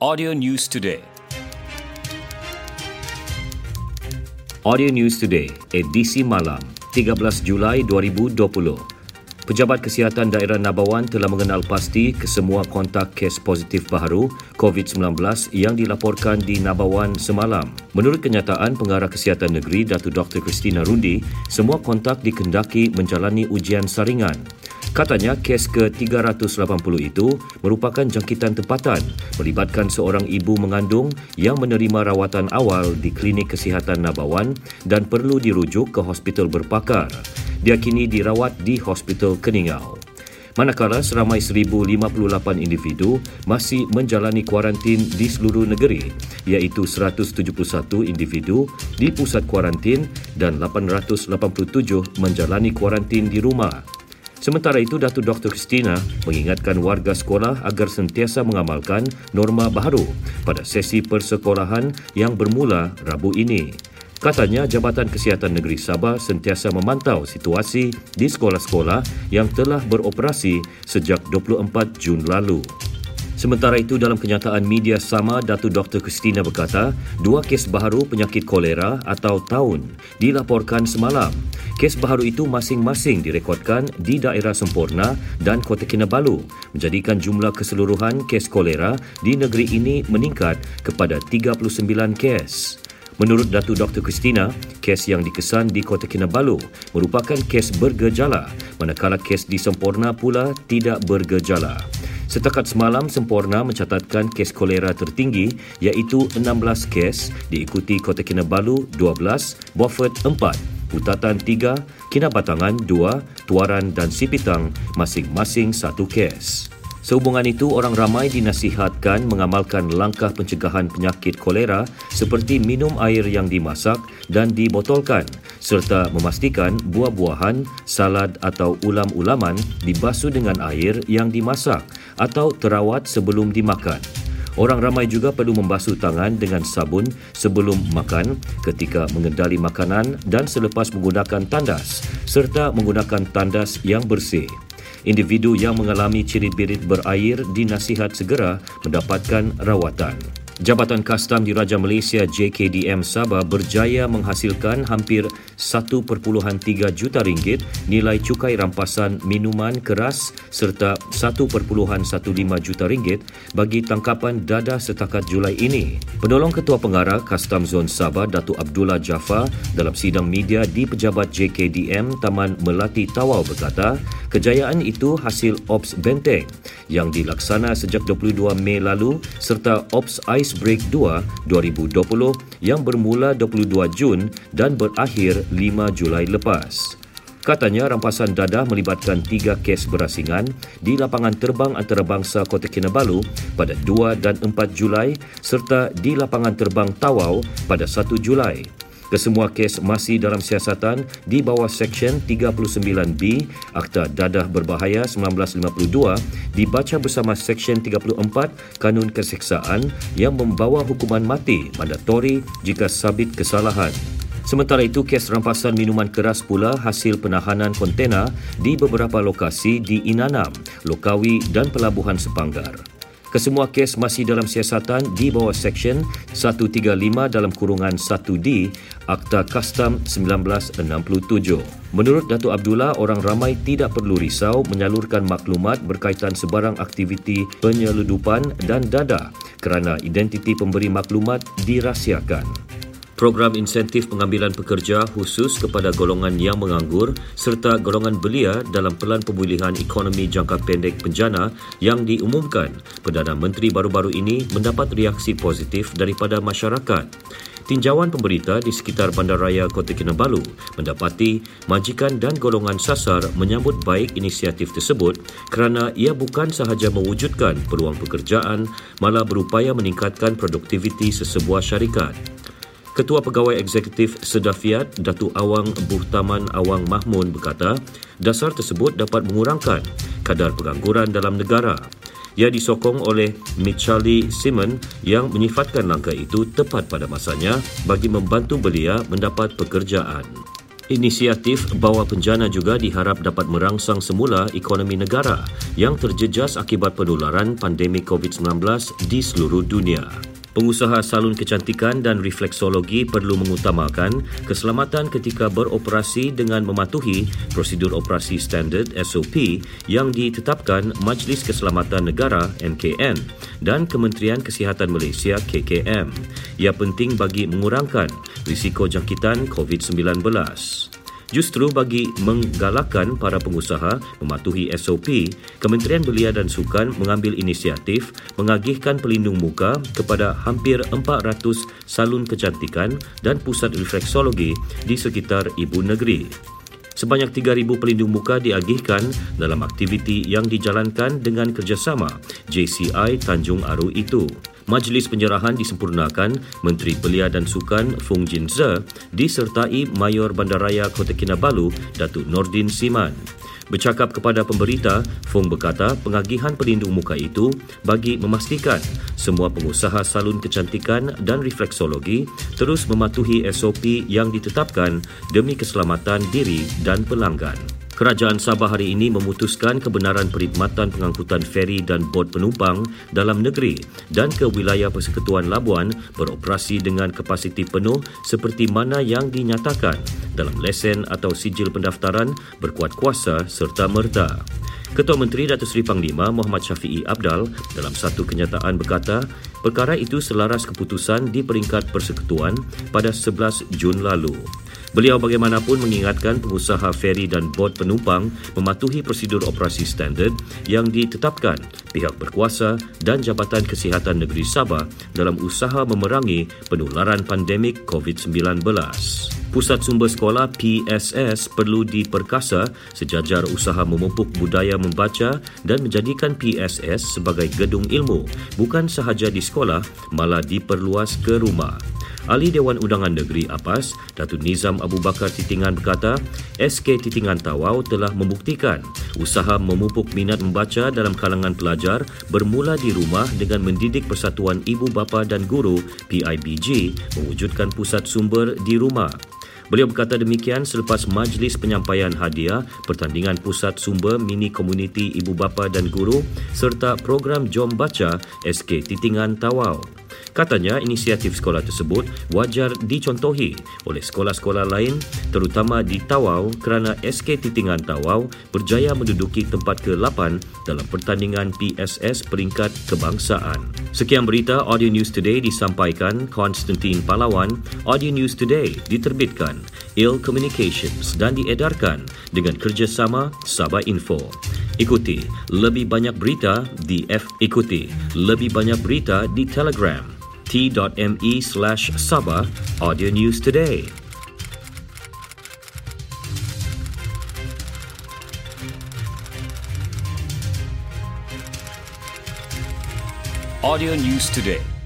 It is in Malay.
Audio News Today. Audio News Today, edisi malam, 13 Julai 2020. Pejabat Kesihatan Daerah Nabawan telah mengenal pasti kesemua kontak kes positif baharu COVID-19 yang dilaporkan di Nabawan semalam. Menurut kenyataan Pengarah Kesihatan Negeri Datu Dr. Christina Rundi, semua kontak dikendaki menjalani ujian saringan. Katanya kes ke-380 itu merupakan jangkitan tempatan melibatkan seorang ibu mengandung yang menerima rawatan awal di Klinik Kesihatan Nabawan dan perlu dirujuk ke hospital berpakar. Dia kini dirawat di Hospital Keningau. Manakala seramai 1058 individu masih menjalani kuarantin di seluruh negeri iaitu 171 individu di pusat kuarantin dan 887 menjalani kuarantin di rumah. Sementara itu, Datuk Dr. Christina mengingatkan warga sekolah agar sentiasa mengamalkan norma baharu pada sesi persekolahan yang bermula Rabu ini. Katanya, Jabatan Kesihatan Negeri Sabah sentiasa memantau situasi di sekolah-sekolah yang telah beroperasi sejak 24 Jun lalu. Sementara itu, dalam kenyataan media sama, Datu Dr. Christina berkata, dua kes baharu penyakit kolera atau taun dilaporkan semalam. Kes baharu itu masing-masing direkodkan di daerah Sempurna dan Kota Kinabalu, menjadikan jumlah keseluruhan kes kolera di negeri ini meningkat kepada 39 kes. Menurut Datu Dr. Christina, kes yang dikesan di Kota Kinabalu merupakan kes bergejala, manakala kes di Sempurna pula tidak bergejala. Setakat semalam, Sempurna mencatatkan kes kolera tertinggi iaitu 16 kes diikuti Kota Kinabalu 12, Beaufort 4, Putatan 3, Kinabatangan 2, Tuaran dan Sipitang masing-masing satu kes. Sehubungan itu, orang ramai dinasihatkan mengamalkan langkah pencegahan penyakit kolera seperti minum air yang dimasak dan dibotolkan serta memastikan buah-buahan, salad atau ulam-ulaman dibasuh dengan air yang dimasak atau terawat sebelum dimakan. Orang ramai juga perlu membasuh tangan dengan sabun sebelum makan, ketika mengendali makanan dan selepas menggunakan tandas serta menggunakan tandas yang bersih individu yang mengalami cirit-birit berair dinasihat segera mendapatkan rawatan. Jabatan Kastam di Raja Malaysia JKDM Sabah berjaya menghasilkan hampir 1.3 juta ringgit nilai cukai rampasan minuman keras serta 1.15 juta ringgit bagi tangkapan dadah setakat Julai ini. Penolong Ketua Pengarah Kastam Zon Sabah Datuk Abdullah Jafar dalam sidang media di pejabat JKDM Taman Melati Tawau berkata, kejayaan itu hasil Ops Benteng yang dilaksana sejak 22 Mei lalu serta Ops Ice Ice Break 2 2020 yang bermula 22 Jun dan berakhir 5 Julai lepas. Katanya rampasan dadah melibatkan tiga kes berasingan di lapangan terbang antarabangsa Kota Kinabalu pada 2 dan 4 Julai serta di lapangan terbang Tawau pada 1 Julai. Kesemua kes masih dalam siasatan di bawah Seksyen 39B Akta Dadah Berbahaya 1952 dibaca bersama Seksyen 34 Kanun Keseksaan yang membawa hukuman mati mandatori jika sabit kesalahan. Sementara itu, kes rampasan minuman keras pula hasil penahanan kontena di beberapa lokasi di Inanam, Lokawi dan Pelabuhan Sepanggar. Kesemua kes masih dalam siasatan di bawah Seksyen 135 dalam kurungan 1D Akta Kastam 1967. Menurut Datuk Abdullah, orang ramai tidak perlu risau menyalurkan maklumat berkaitan sebarang aktiviti penyeludupan dan dada kerana identiti pemberi maklumat dirahsiakan program insentif pengambilan pekerja khusus kepada golongan yang menganggur serta golongan belia dalam pelan pemulihan ekonomi jangka pendek penjana yang diumumkan Perdana Menteri baru-baru ini mendapat reaksi positif daripada masyarakat. Tinjauan pemberita di sekitar Bandaraya Kota Kinabalu mendapati majikan dan golongan sasar menyambut baik inisiatif tersebut kerana ia bukan sahaja mewujudkan peluang pekerjaan malah berupaya meningkatkan produktiviti sesebuah syarikat. Ketua Pegawai Eksekutif Sedafiat, Datu Awang Buhtaman Awang Mahmun berkata, dasar tersebut dapat mengurangkan kadar pengangguran dalam negara. Ia disokong oleh Michali Simon yang menyifatkan langkah itu tepat pada masanya bagi membantu belia mendapat pekerjaan. Inisiatif bawah penjana juga diharap dapat merangsang semula ekonomi negara yang terjejas akibat penularan pandemik COVID-19 di seluruh dunia. Pengusaha salon kecantikan dan refleksologi perlu mengutamakan keselamatan ketika beroperasi dengan mematuhi prosedur operasi standard SOP yang ditetapkan Majlis Keselamatan Negara MKN dan Kementerian Kesihatan Malaysia KKM. Ia penting bagi mengurangkan risiko jangkitan COVID-19. Justru bagi menggalakkan para pengusaha mematuhi SOP, Kementerian Belia dan Sukan mengambil inisiatif mengagihkan pelindung muka kepada hampir 400 salon kecantikan dan pusat refleksologi di sekitar ibu negeri. Sebanyak 3,000 pelindung muka diagihkan dalam aktiviti yang dijalankan dengan kerjasama JCI Tanjung Aru itu. Majlis penyerahan disempurnakan Menteri Belia dan Sukan Fung Jin Ze disertai Mayor Bandaraya Kota Kinabalu Datuk Nordin Siman. Bercakap kepada pemberita, Fung berkata pengagihan pelindung muka itu bagi memastikan semua pengusaha salon kecantikan dan refleksologi terus mematuhi SOP yang ditetapkan demi keselamatan diri dan pelanggan. Kerajaan Sabah hari ini memutuskan kebenaran perkhidmatan pengangkutan feri dan bot penumpang dalam negeri dan ke wilayah Persekutuan Labuan beroperasi dengan kapasiti penuh seperti mana yang dinyatakan dalam lesen atau sijil pendaftaran berkuat kuasa serta merta. Ketua Menteri Datuk Seri Panglima Muhammad Syafiee Abdal dalam satu kenyataan berkata, perkara itu selaras keputusan di peringkat persekutuan pada 11 Jun lalu. Beliau bagaimanapun mengingatkan pengusaha feri dan bot penumpang mematuhi prosedur operasi standard yang ditetapkan pihak berkuasa dan Jabatan Kesihatan Negeri Sabah dalam usaha memerangi penularan pandemik COVID-19. Pusat Sumber Sekolah PSS perlu diperkasa sejajar usaha memupuk budaya membaca dan menjadikan PSS sebagai gedung ilmu bukan sahaja di sekolah malah diperluas ke rumah. Ahli Dewan Undangan Negeri APAS, Datuk Nizam Abu Bakar Titingan berkata, SK Titingan Tawau telah membuktikan usaha memupuk minat membaca dalam kalangan pelajar bermula di rumah dengan mendidik Persatuan Ibu Bapa dan Guru PIBG mewujudkan pusat sumber di rumah. Beliau berkata demikian selepas majlis penyampaian hadiah pertandingan pusat sumber mini komuniti ibu bapa dan guru serta program Jom Baca SK Titingan Tawau. Katanya inisiatif sekolah tersebut wajar dicontohi oleh sekolah-sekolah lain terutama di Tawau kerana SK Titingan Tawau berjaya menduduki tempat ke-8 dalam pertandingan PSS peringkat kebangsaan. Sekian berita Audio News Today disampaikan Konstantin Palawan. Audio News Today diterbitkan Il Communications dan diedarkan dengan kerjasama Sabah Info. Ikuti. Lebih banyak berita di F ikuti. Lebih banyak berita di Telegram. T.me slash Sabah Audio News Today. Audio News Today